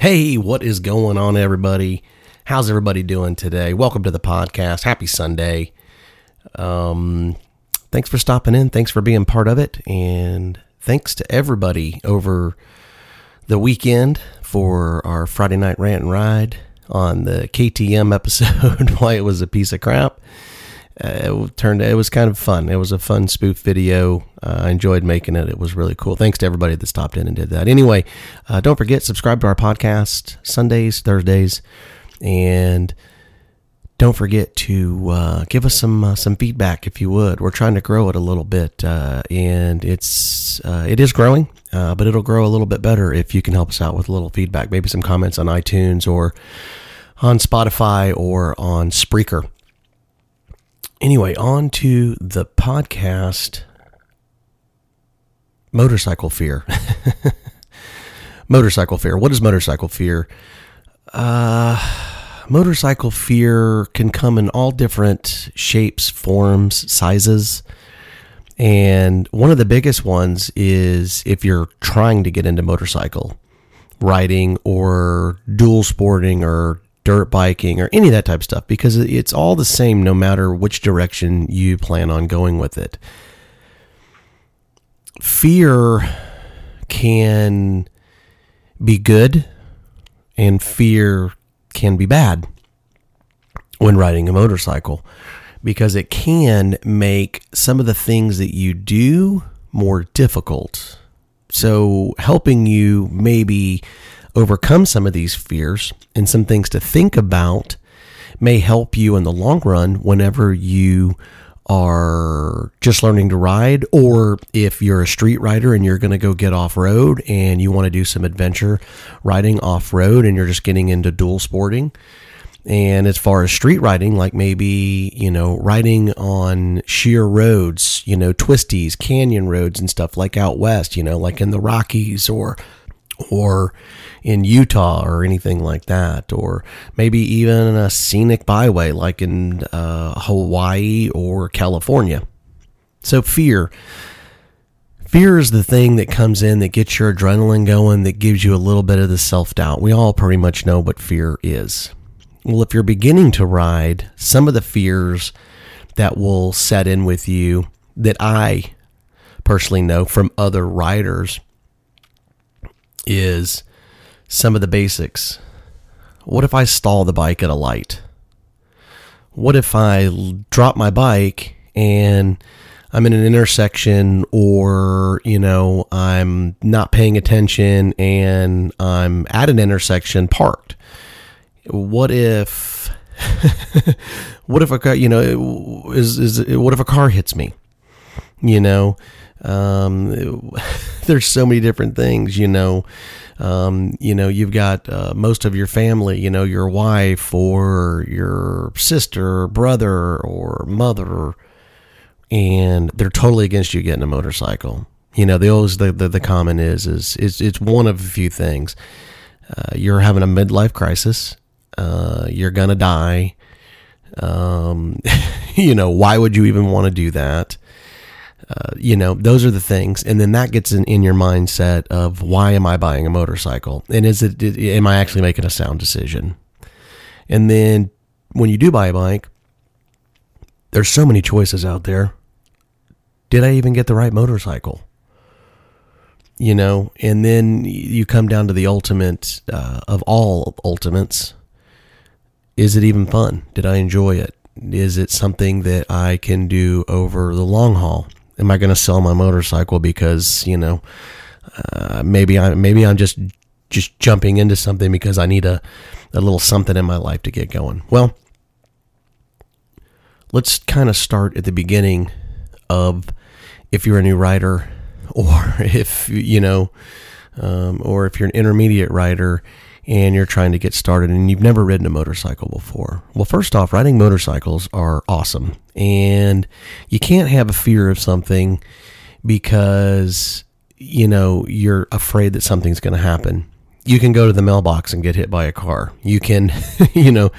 Hey, what is going on, everybody? How's everybody doing today? Welcome to the podcast. Happy Sunday. Um, thanks for stopping in. Thanks for being part of it. And thanks to everybody over the weekend for our Friday night rant and ride on the KTM episode, why it was a piece of crap. Uh, it turned it was kind of fun. It was a fun spoof video. Uh, I enjoyed making it. It was really cool. Thanks to everybody that stopped in and did that. Anyway, uh, don't forget subscribe to our podcast Sundays, Thursdays, and don't forget to uh, give us some uh, some feedback if you would. We're trying to grow it a little bit, uh, and it's it is growing, but it'll grow a little bit better if you can help us out with a little feedback. Maybe some comments on iTunes or on Spotify or on Spreaker anyway, on to the podcast Motorcycle Fear. motorcycle Fear. What is motorcycle fear? Uh, motorcycle fear can come in all different shapes, forms, sizes. And one of the biggest ones is if you're trying to get into motorcycle riding or dual sporting or dirt biking or any of that type of stuff because it's all the same no matter which direction you plan on going with it. Fear can be good and fear can be bad when riding a motorcycle because it can make some of the things that you do more difficult. So, helping you maybe overcome some of these fears and some things to think about may help you in the long run whenever you are just learning to ride, or if you're a street rider and you're going to go get off road and you want to do some adventure riding off road and you're just getting into dual sporting. And as far as street riding, like maybe, you know, riding on sheer roads, you know, twisties, canyon roads and stuff like out west, you know, like in the Rockies or or in Utah or anything like that, or maybe even a scenic byway like in uh, Hawaii or California. So, fear. Fear is the thing that comes in that gets your adrenaline going, that gives you a little bit of the self doubt. We all pretty much know what fear is. Well, if you're beginning to ride, some of the fears that will set in with you that I personally know from other riders is some of the basics. What if I stall the bike at a light? What if I drop my bike and I'm in an intersection or, you know, I'm not paying attention and I'm at an intersection parked? What if what if a car, you know, is is what if a car hits me? You know, um, there's so many different things, you know. Um, you know, you've got uh, most of your family, you know, your wife or your sister, or brother, or mother, and they're totally against you getting a motorcycle. You know, the always the, the, the common is is it's it's one of a few things. Uh, you're having a midlife crisis. Uh, you're gonna die. Um, you know, why would you even want to do that? Uh, you know, those are the things, and then that gets in, in your mindset of why am I buying a motorcycle, and is it am I actually making a sound decision? And then when you do buy a bike, there's so many choices out there. Did I even get the right motorcycle? You know, and then you come down to the ultimate uh, of all ultimates. Is it even fun? Did I enjoy it? Is it something that I can do over the long haul? Am I going to sell my motorcycle because you know uh, maybe I maybe I'm just just jumping into something because I need a a little something in my life to get going? Well, let's kind of start at the beginning of if you're a new rider or if you know um, or if you're an intermediate rider and you're trying to get started and you've never ridden a motorcycle before. Well, first off, riding motorcycles are awesome. And you can't have a fear of something because, you know, you're afraid that something's going to happen you can go to the mailbox and get hit by a car. You can, you know,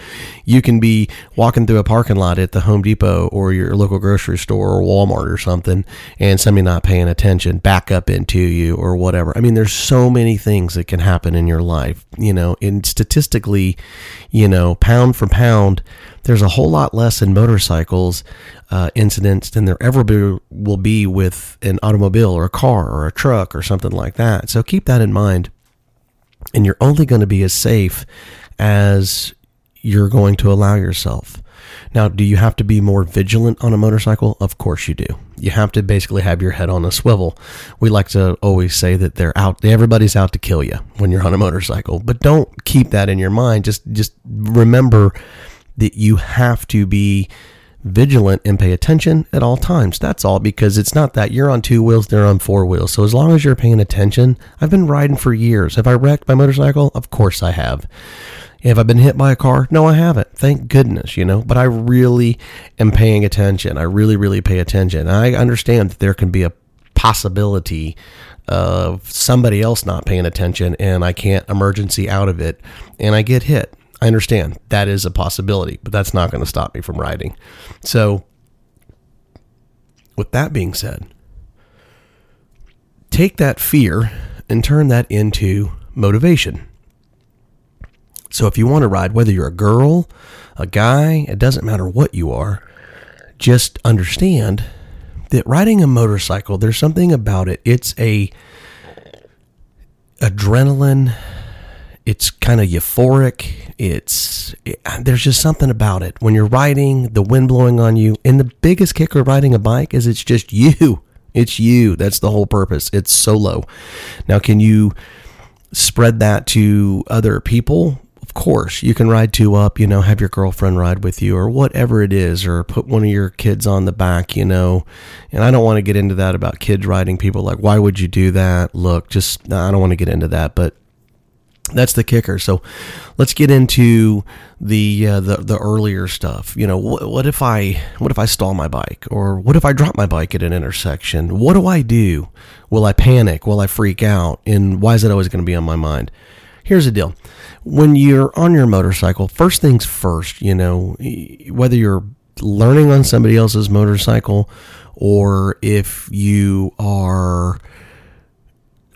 you can be walking through a parking lot at the Home Depot or your local grocery store or Walmart or something and somebody not paying attention back up into you or whatever. I mean, there's so many things that can happen in your life, you know, and statistically, you know, pound for pound, there's a whole lot less in motorcycles uh, incidents than there ever be, will be with an automobile or a car or a truck or something like that. So keep that in mind and you're only going to be as safe as you're going to allow yourself. Now, do you have to be more vigilant on a motorcycle? Of course you do. You have to basically have your head on a swivel. We like to always say that they're out everybody's out to kill you when you're on a motorcycle, but don't keep that in your mind. Just just remember that you have to be vigilant and pay attention at all times. That's all because it's not that you're on two wheels, they're on four wheels. So as long as you're paying attention, I've been riding for years. Have I wrecked my motorcycle? Of course I have. Have I been hit by a car? No, I haven't. Thank goodness, you know. But I really am paying attention. I really, really pay attention. I understand that there can be a possibility of somebody else not paying attention and I can't emergency out of it and I get hit. I understand that is a possibility, but that's not going to stop me from riding. So, with that being said, take that fear and turn that into motivation. So, if you want to ride, whether you're a girl, a guy, it doesn't matter what you are, just understand that riding a motorcycle, there's something about it. It's a adrenaline it's kind of euphoric. It's it, there's just something about it when you're riding, the wind blowing on you, and the biggest kicker riding a bike is it's just you. It's you. That's the whole purpose. It's solo. Now, can you spread that to other people? Of course, you can ride two up, you know, have your girlfriend ride with you or whatever it is, or put one of your kids on the back, you know. And I don't want to get into that about kids riding people. Like, why would you do that? Look, just, I don't want to get into that. But that's the kicker. So let's get into the uh, the the earlier stuff. You know, what, what if I what if I stall my bike, or what if I drop my bike at an intersection? What do I do? Will I panic? Will I freak out? And why is it always going to be on my mind? Here's the deal: when you're on your motorcycle, first things first. You know, whether you're learning on somebody else's motorcycle, or if you are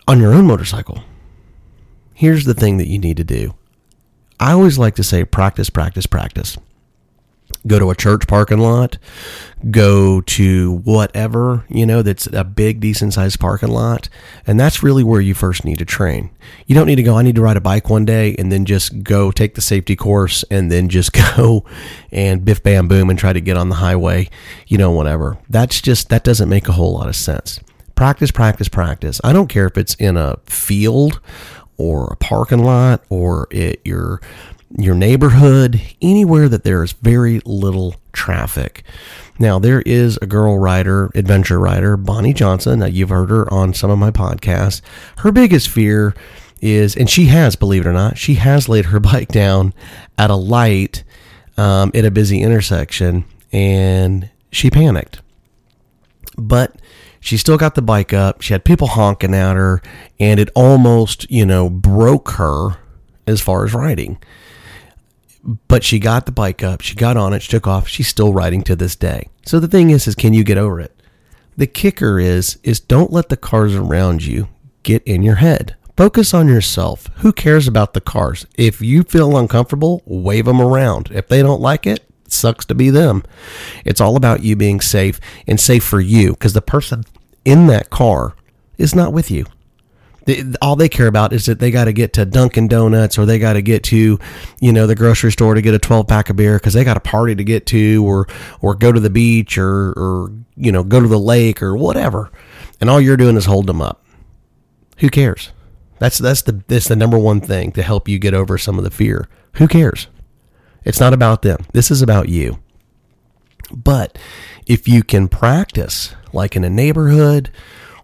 on your own motorcycle here's the thing that you need to do. I always like to say practice, practice, practice. Go to a church parking lot, go to whatever, you know, that's a big, decent sized parking lot. And that's really where you first need to train. You don't need to go, I need to ride a bike one day and then just go take the safety course and then just go and biff, bam, boom and try to get on the highway, you know, whatever. That's just, that doesn't make a whole lot of sense. Practice, practice, practice. I don't care if it's in a field or a parking lot or at your your neighborhood, anywhere that there is very little traffic. Now, there is a girl rider, adventure rider, Bonnie Johnson. Now, you've heard her on some of my podcasts. Her biggest fear is, and she has, believe it or not, she has laid her bike down at a light um, at a busy intersection and she panicked. But she still got the bike up. She had people honking at her, and it almost, you know, broke her as far as riding. But she got the bike up. She got on it. She took off. She's still riding to this day. So the thing is, is can you get over it? The kicker is is don't let the cars around you get in your head. Focus on yourself. Who cares about the cars? If you feel uncomfortable, wave them around. If they don't like it, sucks to be them. It's all about you being safe and safe for you because the person in that car is not with you. all they care about is that they got to get to Dunkin' Donuts or they got to get to, you know, the grocery store to get a 12 pack of beer because they got a party to get to or or go to the beach or or you know go to the lake or whatever, and all you're doing is holding them up. Who cares? That's that's the that's the number one thing to help you get over some of the fear. Who cares? It's not about them. This is about you. But if you can practice, like in a neighborhood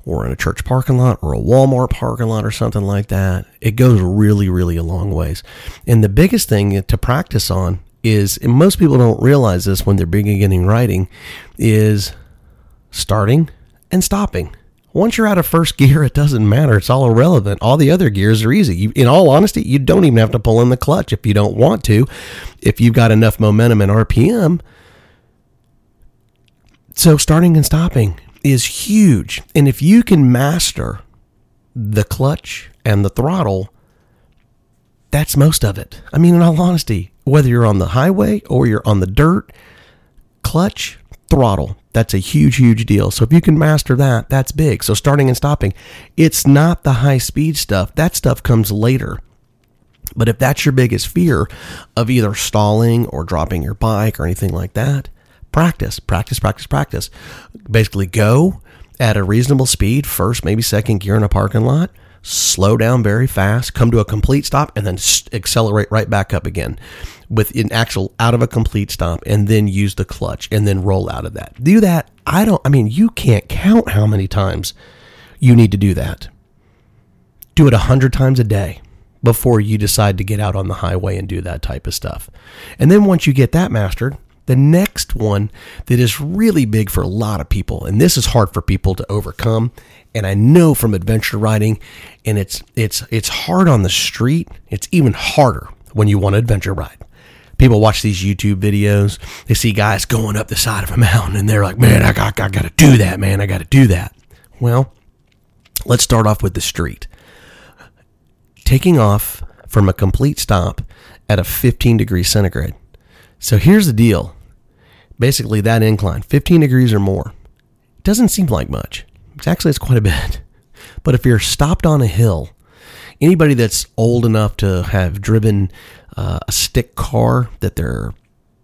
or in a church parking lot or a Walmart parking lot or something like that, it goes really, really a long ways. And the biggest thing to practice on is, and most people don't realize this when they're beginning writing, is starting and stopping. Once you're out of first gear, it doesn't matter. It's all irrelevant. All the other gears are easy. You, in all honesty, you don't even have to pull in the clutch if you don't want to. If you've got enough momentum and RPM. So starting and stopping is huge. And if you can master the clutch and the throttle, that's most of it. I mean, in all honesty, whether you're on the highway or you're on the dirt, clutch, throttle. That's a huge, huge deal. So if you can master that, that's big. So starting and stopping, it's not the high speed stuff. That stuff comes later. But if that's your biggest fear of either stalling or dropping your bike or anything like that, practice, practice, practice, practice. Basically, go at a reasonable speed, first, maybe second gear in a parking lot slow down very fast, come to a complete stop, and then accelerate right back up again with an actual out of a complete stop, and then use the clutch and then roll out of that. Do that. I don't, I mean, you can't count how many times you need to do that. Do it a hundred times a day before you decide to get out on the highway and do that type of stuff. And then once you get that mastered, the next one that is really big for a lot of people, and this is hard for people to overcome, and I know from adventure riding, and it's it's it's hard on the street. It's even harder when you want to adventure ride. People watch these YouTube videos. They see guys going up the side of a mountain, and they're like, "Man, I got, I got to do that, man. I got to do that." Well, let's start off with the street. Taking off from a complete stop at a 15 degrees centigrade. So here's the deal. Basically, that incline, 15 degrees or more, it doesn't seem like much. It's actually it's quite a bit. But if you're stopped on a hill, anybody that's old enough to have driven uh, a stick car that their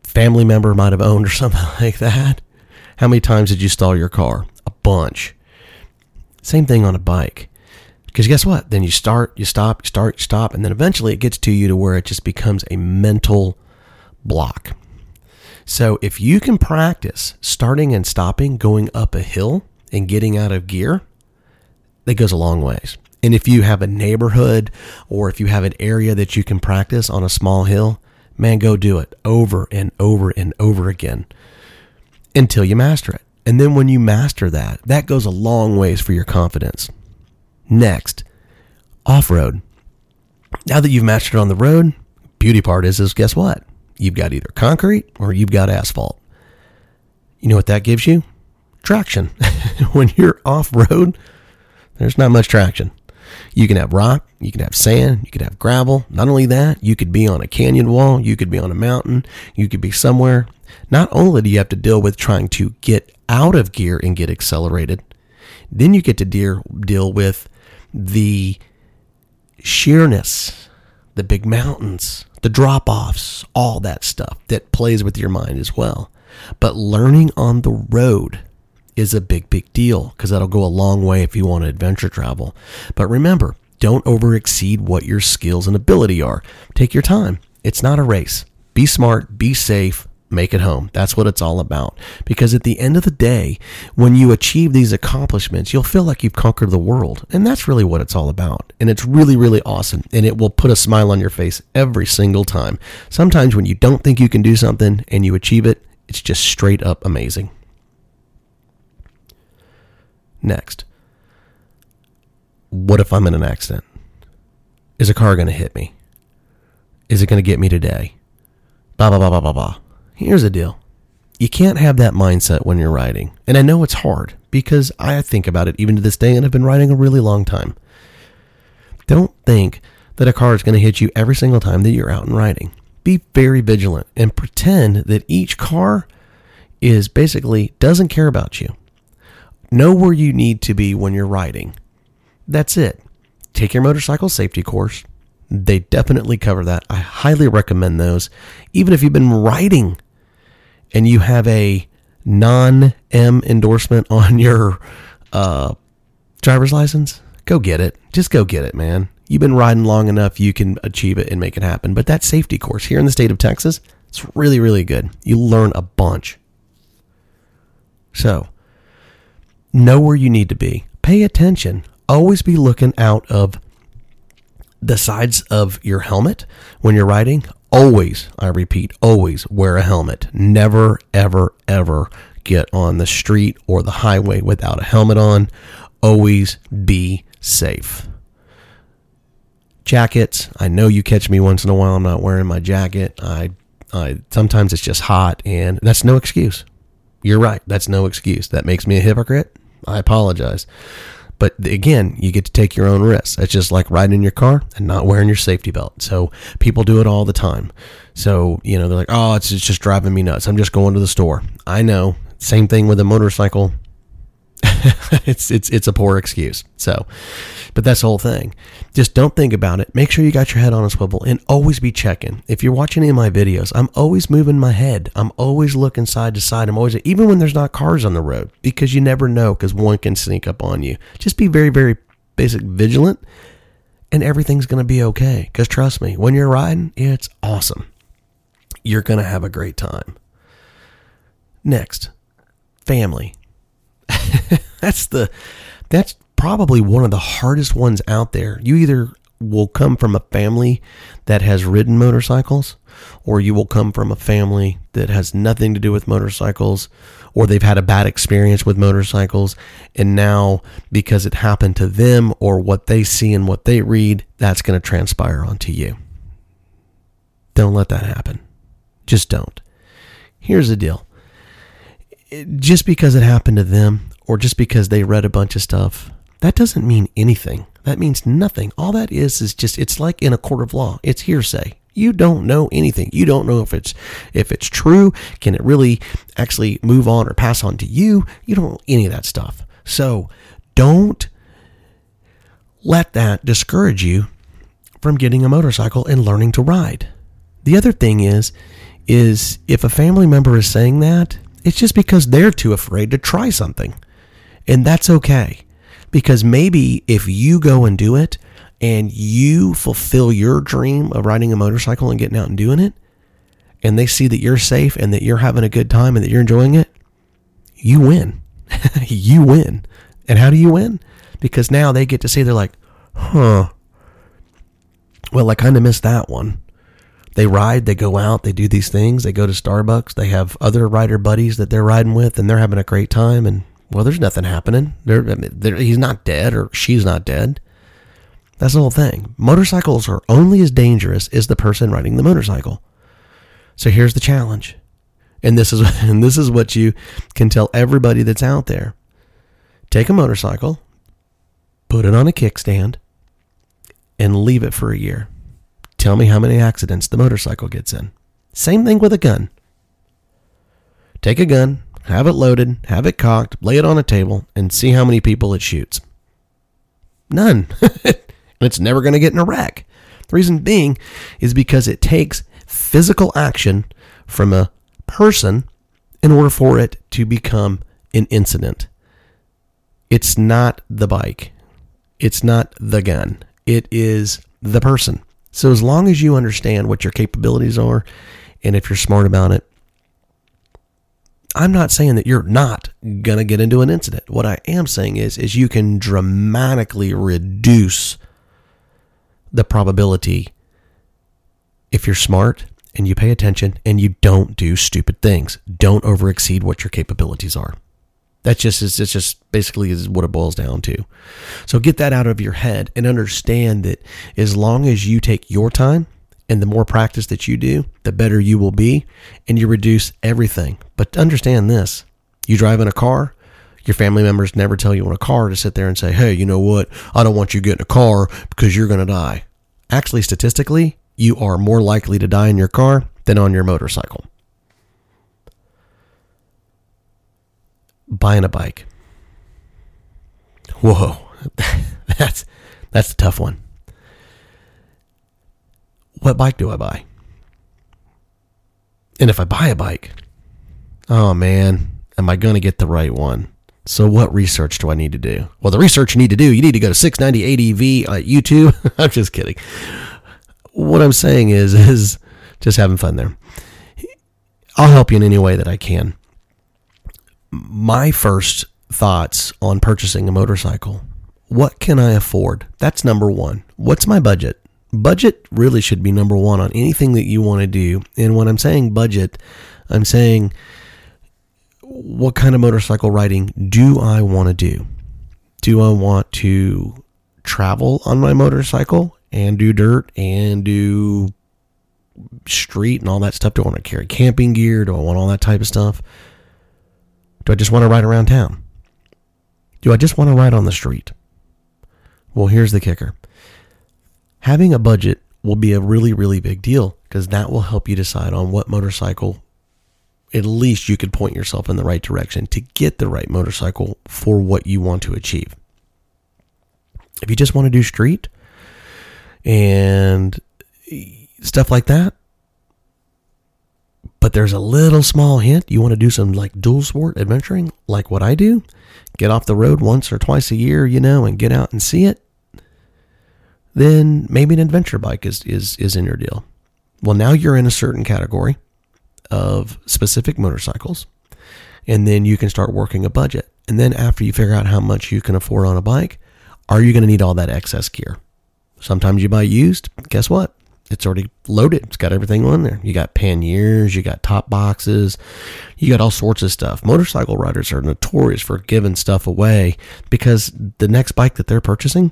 family member might have owned or something like that, how many times did you stall your car? A bunch. Same thing on a bike. Because guess what? Then you start, you stop, you start, you stop, and then eventually it gets to you to where it just becomes a mental block. So if you can practice starting and stopping going up a hill, and getting out of gear, that goes a long ways. And if you have a neighborhood or if you have an area that you can practice on a small hill, man, go do it over and over and over again until you master it. And then when you master that, that goes a long ways for your confidence. Next, off road. Now that you've mastered it on the road, beauty part is, is guess what? You've got either concrete or you've got asphalt. You know what that gives you? traction. when you're off road, there's not much traction. You can have rock, you can have sand, you can have gravel. Not only that, you could be on a canyon wall, you could be on a mountain, you could be somewhere. Not only do you have to deal with trying to get out of gear and get accelerated, then you get to deal, deal with the sheerness, the big mountains, the drop offs, all that stuff that plays with your mind as well. But learning on the road is a big, big deal because that'll go a long way if you want to adventure travel. But remember, don't over exceed what your skills and ability are. Take your time. It's not a race. Be smart, be safe, make it home. That's what it's all about. Because at the end of the day, when you achieve these accomplishments, you'll feel like you've conquered the world. And that's really what it's all about. And it's really, really awesome. And it will put a smile on your face every single time. Sometimes when you don't think you can do something and you achieve it, it's just straight up amazing. Next. What if I'm in an accident? Is a car going to hit me? Is it going to get me today? Blah, blah, blah, blah, blah, blah. Here's the deal you can't have that mindset when you're riding. And I know it's hard because I think about it even to this day and I've been riding a really long time. Don't think that a car is going to hit you every single time that you're out and riding. Be very vigilant and pretend that each car is basically doesn't care about you. Know where you need to be when you're riding. That's it. Take your motorcycle safety course. They definitely cover that. I highly recommend those. Even if you've been riding and you have a non M endorsement on your uh, driver's license, go get it. Just go get it, man. You've been riding long enough, you can achieve it and make it happen. But that safety course here in the state of Texas, it's really, really good. You learn a bunch. So, know where you need to be. Pay attention. Always be looking out of the sides of your helmet when you're riding. Always, I repeat, always wear a helmet. Never, ever, ever get on the street or the highway without a helmet on. Always be safe. Jackets. I know you catch me once in a while. I'm not wearing my jacket. I, I sometimes it's just hot, and that's no excuse. You're right. That's no excuse. That makes me a hypocrite. I apologize. But again, you get to take your own risks. It's just like riding in your car and not wearing your safety belt. So people do it all the time. So, you know, they're like, oh, it's, it's just driving me nuts. I'm just going to the store. I know. Same thing with a motorcycle. it's it's it's a poor excuse. So, but that's the whole thing. Just don't think about it. Make sure you got your head on a swivel and always be checking. If you're watching any of my videos, I'm always moving my head. I'm always looking side to side. I'm always even when there's not cars on the road because you never know because one can sneak up on you. Just be very very basic vigilant and everything's to be okay. Because trust me, when you're riding, it's awesome. You're to have a great time. Next, family. that's the that's probably one of the hardest ones out there. You either will come from a family that has ridden motorcycles or you will come from a family that has nothing to do with motorcycles or they've had a bad experience with motorcycles and now because it happened to them or what they see and what they read that's going to transpire onto you. Don't let that happen. Just don't. Here's the deal. Just because it happened to them or just because they read a bunch of stuff, that doesn't mean anything. That means nothing. All that is is just it's like in a court of law. It's hearsay. You don't know anything. You don't know if it's if it's true. Can it really actually move on or pass on to you? You don't know any of that stuff. So don't let that discourage you from getting a motorcycle and learning to ride. The other thing is is if a family member is saying that, it's just because they're too afraid to try something. And that's okay. Because maybe if you go and do it and you fulfill your dream of riding a motorcycle and getting out and doing it, and they see that you're safe and that you're having a good time and that you're enjoying it, you win. you win. And how do you win? Because now they get to see, they're like, huh, well, I kind of missed that one. They ride, they go out, they do these things, they go to Starbucks, they have other rider buddies that they're riding with, and they're having a great time. And well, there's nothing happening. He's not dead or she's not dead. That's the whole thing. Motorcycles are only as dangerous as the person riding the motorcycle. So here's the challenge. And this is and this is what you can tell everybody that's out there. Take a motorcycle, put it on a kickstand, and leave it for a year. Tell me how many accidents the motorcycle gets in. Same thing with a gun. Take a gun, have it loaded, have it cocked, lay it on a table, and see how many people it shoots. None. And it's never going to get in a wreck. The reason being is because it takes physical action from a person in order for it to become an incident. It's not the bike. It's not the gun. It is the person. So as long as you understand what your capabilities are and if you're smart about it, I'm not saying that you're not going to get into an incident. What I am saying is is you can dramatically reduce the probability if you're smart and you pay attention and you don't do stupid things. Don't overexceed what your capabilities are. That's just it's just basically is what it boils down to. So get that out of your head and understand that as long as you take your time And the more practice that you do, the better you will be, and you reduce everything. But understand this you drive in a car, your family members never tell you in a car to sit there and say, hey, you know what? I don't want you getting a car because you're going to die. Actually, statistically, you are more likely to die in your car than on your motorcycle. Buying a bike. Whoa, that's that's a tough one. What bike do I buy? And if I buy a bike, oh man, am I going to get the right one? So what research do I need to do? Well, the research you need to do, you need to go to 690 ADV at uh, YouTube. I'm just kidding. What I'm saying is, is just having fun there. I'll help you in any way that I can. My first thoughts on purchasing a motorcycle. What can I afford? That's number one. What's my budget? Budget really should be number one on anything that you want to do. And when I'm saying budget, I'm saying what kind of motorcycle riding do I want to do? Do I want to travel on my motorcycle and do dirt and do street and all that stuff? Do I want to carry camping gear? Do I want all that type of stuff? Do I just want to ride around town? Do I just want to ride on the street? Well, here's the kicker having a budget will be a really, really big deal because that will help you decide on what motorcycle at least you could point yourself in the right direction to get the right motorcycle for what you want to achieve. If you just want to do street and stuff like that, but there's a little small hint you want to do some like dual sport adventuring, like what I do, get off the road once or twice a year, you know, and get out and see it, then maybe an adventure bike is, is, is in your deal. Well, now you're in a certain category of specific motorcycles, and then you can start working a budget. And then after you figure out how much you can afford on a bike, are you going to need all that excess gear? Sometimes you buy used. Guess what? It's already loaded. It's got everything on there. You got panniers, you got top boxes, you got all sorts of stuff. Motorcycle riders are notorious for giving stuff away because the next bike that they're purchasing,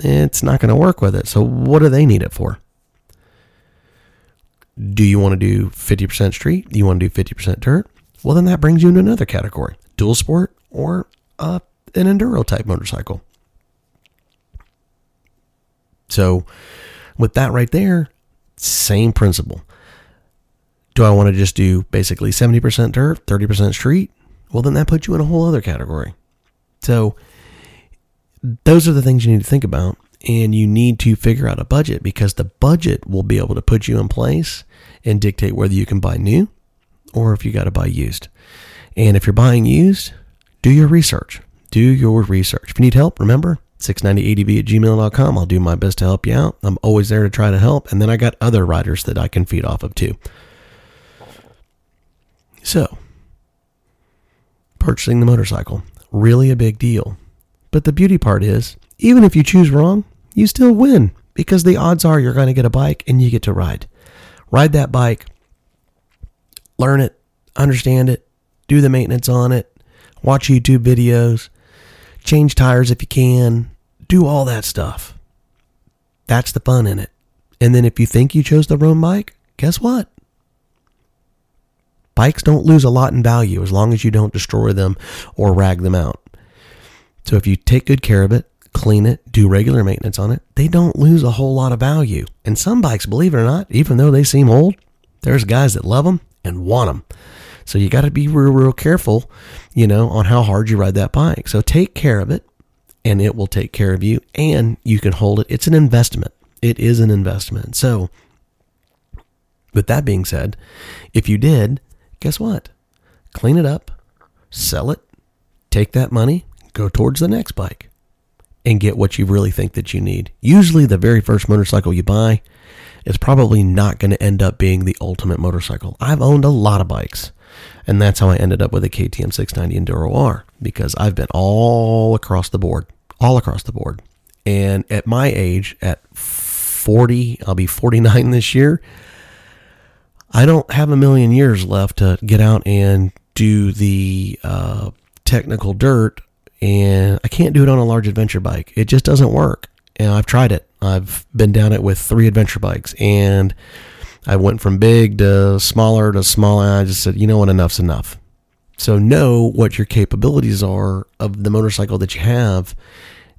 it's not going to work with it. So what do they need it for? Do you want to do 50% street? Do you want to do 50% dirt? Well, then that brings you into another category dual sport or uh, an enduro type motorcycle. So, with that right there, same principle. Do I want to just do basically 70% dirt, 30% street? Well, then that puts you in a whole other category. So, those are the things you need to think about and you need to figure out a budget because the budget will be able to put you in place and dictate whether you can buy new or if you got to buy used. And if you're buying used, do your research. Do your research. If you need help, remember 690adv at gmail.com. I'll do my best to help you out. I'm always there to try to help. And then I got other riders that I can feed off of too. So, purchasing the motorcycle, really a big deal. But the beauty part is, even if you choose wrong, you still win because the odds are you're going to get a bike and you get to ride. Ride that bike, learn it, understand it, do the maintenance on it, watch YouTube videos, change tires if you can, do all that stuff. That's the fun in it. And then if you think you chose the wrong bike, guess what? Bikes don't lose a lot in value as long as you don't destroy them or rag them out. So if you take good care of it, clean it, do regular maintenance on it, they don't lose a whole lot of value. And some bikes, believe it or not, even though they seem old, there's guys that love them and want them. So you got to be real, real careful, you know, on how hard you ride that bike. So take care of it and it will take care of you and you can hold it. It's an investment. It is an investment. So with that being said, if you did, guess what? Clean it up, sell it, take that money, go towards the next bike and get what you really think that you need. Usually, the very first motorcycle you buy is probably not going to end up being the ultimate motorcycle. I've owned a lot of bikes, and that's how I ended up with a KTM 690 Enduro R because I've been all across the board, all across the board. And at my age, at 40, I'll be 49 this year. I don't have a million years left to get out and do the uh, technical dirt and I can't do it on a large adventure bike. It just doesn't work. And I've tried it. I've been down it with three adventure bikes, and I went from big to smaller to smaller. And I just said, you know what, enough's enough. So know what your capabilities are of the motorcycle that you have,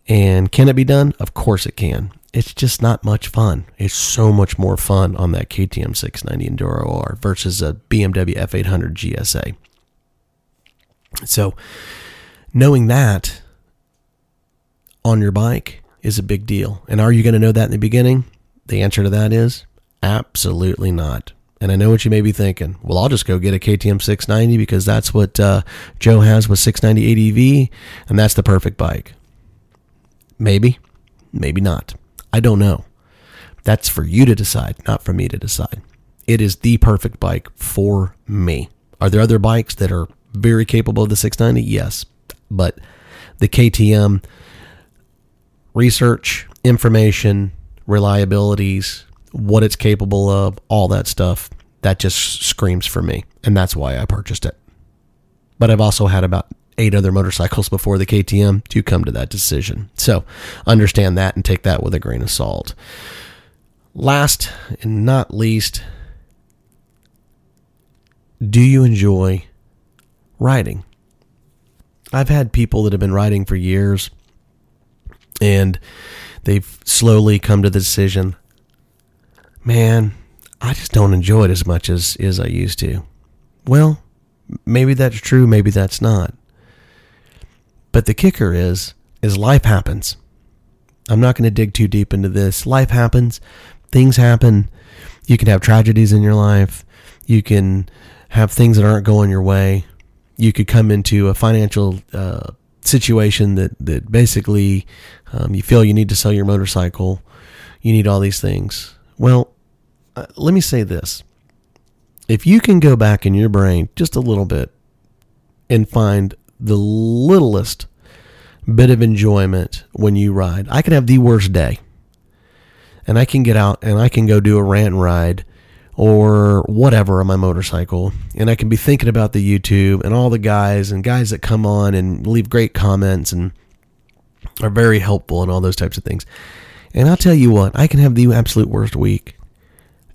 and can it be done? Of course it can. It's just not much fun. It's so much more fun on that KTM 690 Enduro R versus a BMW F800 GSA. So knowing that on your bike is a big deal. And are you going to know that in the beginning? The answer to that is absolutely not. And I know what you may be thinking. Well, I'll just go get a KTM 690 because that's what uh, Joe has with 690 ADV, and that's the perfect bike. Maybe, maybe not. I don't know. That's for you to decide, not for me to decide. It is the perfect bike for me. Are there other bikes that are very capable of the 690? Yes. But the KTM research, information, reliabilities, what it's capable of, all that stuff, that just screams for me. And that's why I purchased it. But I've also had about eight other motorcycles before the KTM to come to that decision. So understand that and take that with a grain of salt. Last and not least, do you enjoy riding? I've had people that have been writing for years and they've slowly come to the decision man, I just don't enjoy it as much as, as I used to. Well, maybe that's true, maybe that's not. But the kicker is, is life happens. I'm not going to dig too deep into this. Life happens. Things happen. You can have tragedies in your life. You can have things that aren't going your way. You could come into a financial uh, situation that, that basically um, you feel you need to sell your motorcycle. You need all these things. Well, uh, let me say this. If you can go back in your brain just a little bit and find the littlest bit of enjoyment when you ride, I can have the worst day. And I can get out and I can go do a rant ride or whatever on my motorcycle. And I can be thinking about the YouTube and all the guys and guys that come on and leave great comments and are very helpful and all those types of things. And I'll tell you what, I can have the absolute worst week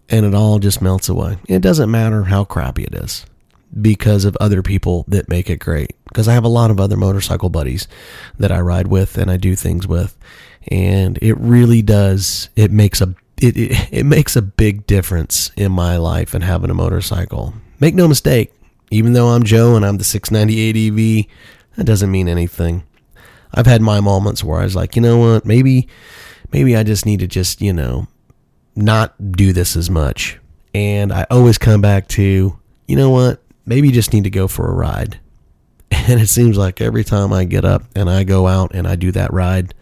and it all just melts away. It doesn't matter how crappy it is because of other people that make it great. Because I have a lot of other motorcycle buddies that I ride with and I do things with, and it really does. It makes a it, it, it makes a big difference in my life and having a motorcycle. Make no mistake, even though I'm Joe and I'm the 690 ADV, that doesn't mean anything. I've had my moments where I was like, you know what, maybe maybe I just need to just, you know, not do this as much. And I always come back to, you know what? Maybe you just need to go for a ride. And it seems like every time I get up and I go out and I do that ride,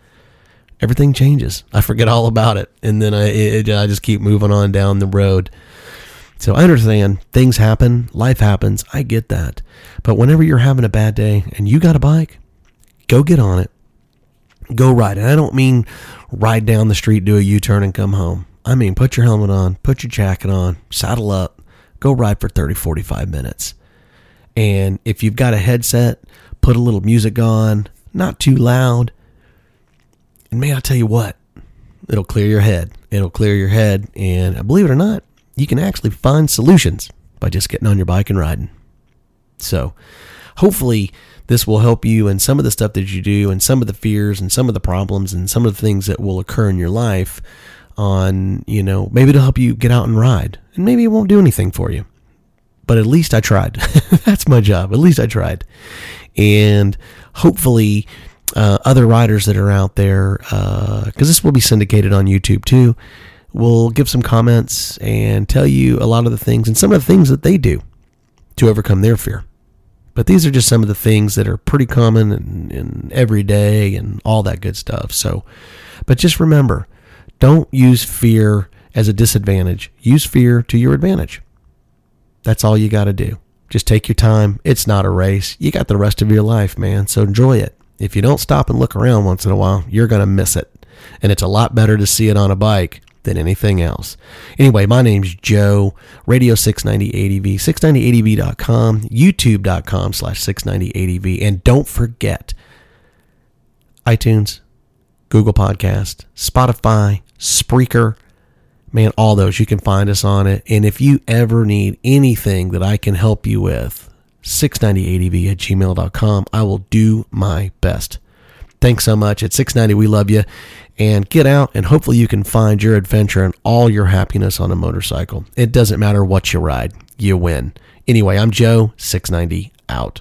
everything changes. I forget all about it. And then I, it, I just keep moving on down the road. So I understand things happen, life happens. I get that. But whenever you're having a bad day and you got a bike, go get on it. Go ride. And I don't mean ride down the street, do a U turn, and come home. I mean, put your helmet on, put your jacket on, saddle up, go ride for 30, 45 minutes. And if you've got a headset, put a little music on, not too loud. And may I tell you what? It'll clear your head. It'll clear your head. And uh, believe it or not, you can actually find solutions by just getting on your bike and riding. So hopefully this will help you in some of the stuff that you do and some of the fears and some of the problems and some of the things that will occur in your life on, you know, maybe it'll help you get out and ride. And maybe it won't do anything for you. But at least I tried. That's my job. At least I tried. And hopefully, uh, other writers that are out there, because uh, this will be syndicated on YouTube too, will give some comments and tell you a lot of the things and some of the things that they do to overcome their fear. But these are just some of the things that are pretty common and, and everyday and all that good stuff. So, but just remember, don't use fear as a disadvantage. Use fear to your advantage. That's all you got to do. Just take your time. It's not a race. You got the rest of your life, man. So enjoy it. If you don't stop and look around once in a while, you're going to miss it. And it's a lot better to see it on a bike than anything else. Anyway, my name's Joe, Radio 690 ADV, 690ADV.com, YouTube.com slash 690ADV. And don't forget iTunes, Google Podcast, Spotify, Spreaker. Man, all those you can find us on it. And if you ever need anything that I can help you with, 690adv at gmail.com. I will do my best. Thanks so much. At 690, we love you. And get out and hopefully you can find your adventure and all your happiness on a motorcycle. It doesn't matter what you ride, you win. Anyway, I'm Joe, 690 out.